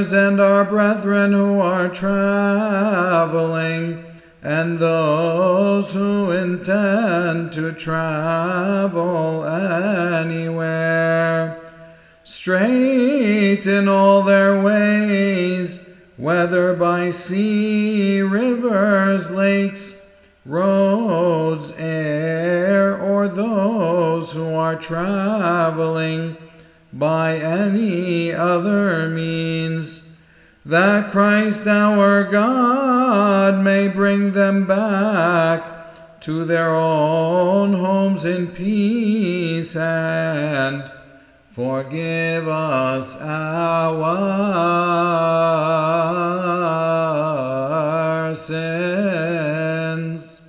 sisters and our brethren who are traveling, and those who intend to travel anywhere. Straight in all their ways, whether by sea, rivers, lakes, roads, air, or those who are traveling by any other means, that Christ our God may bring them back to their own homes in peace and forgive us our sins.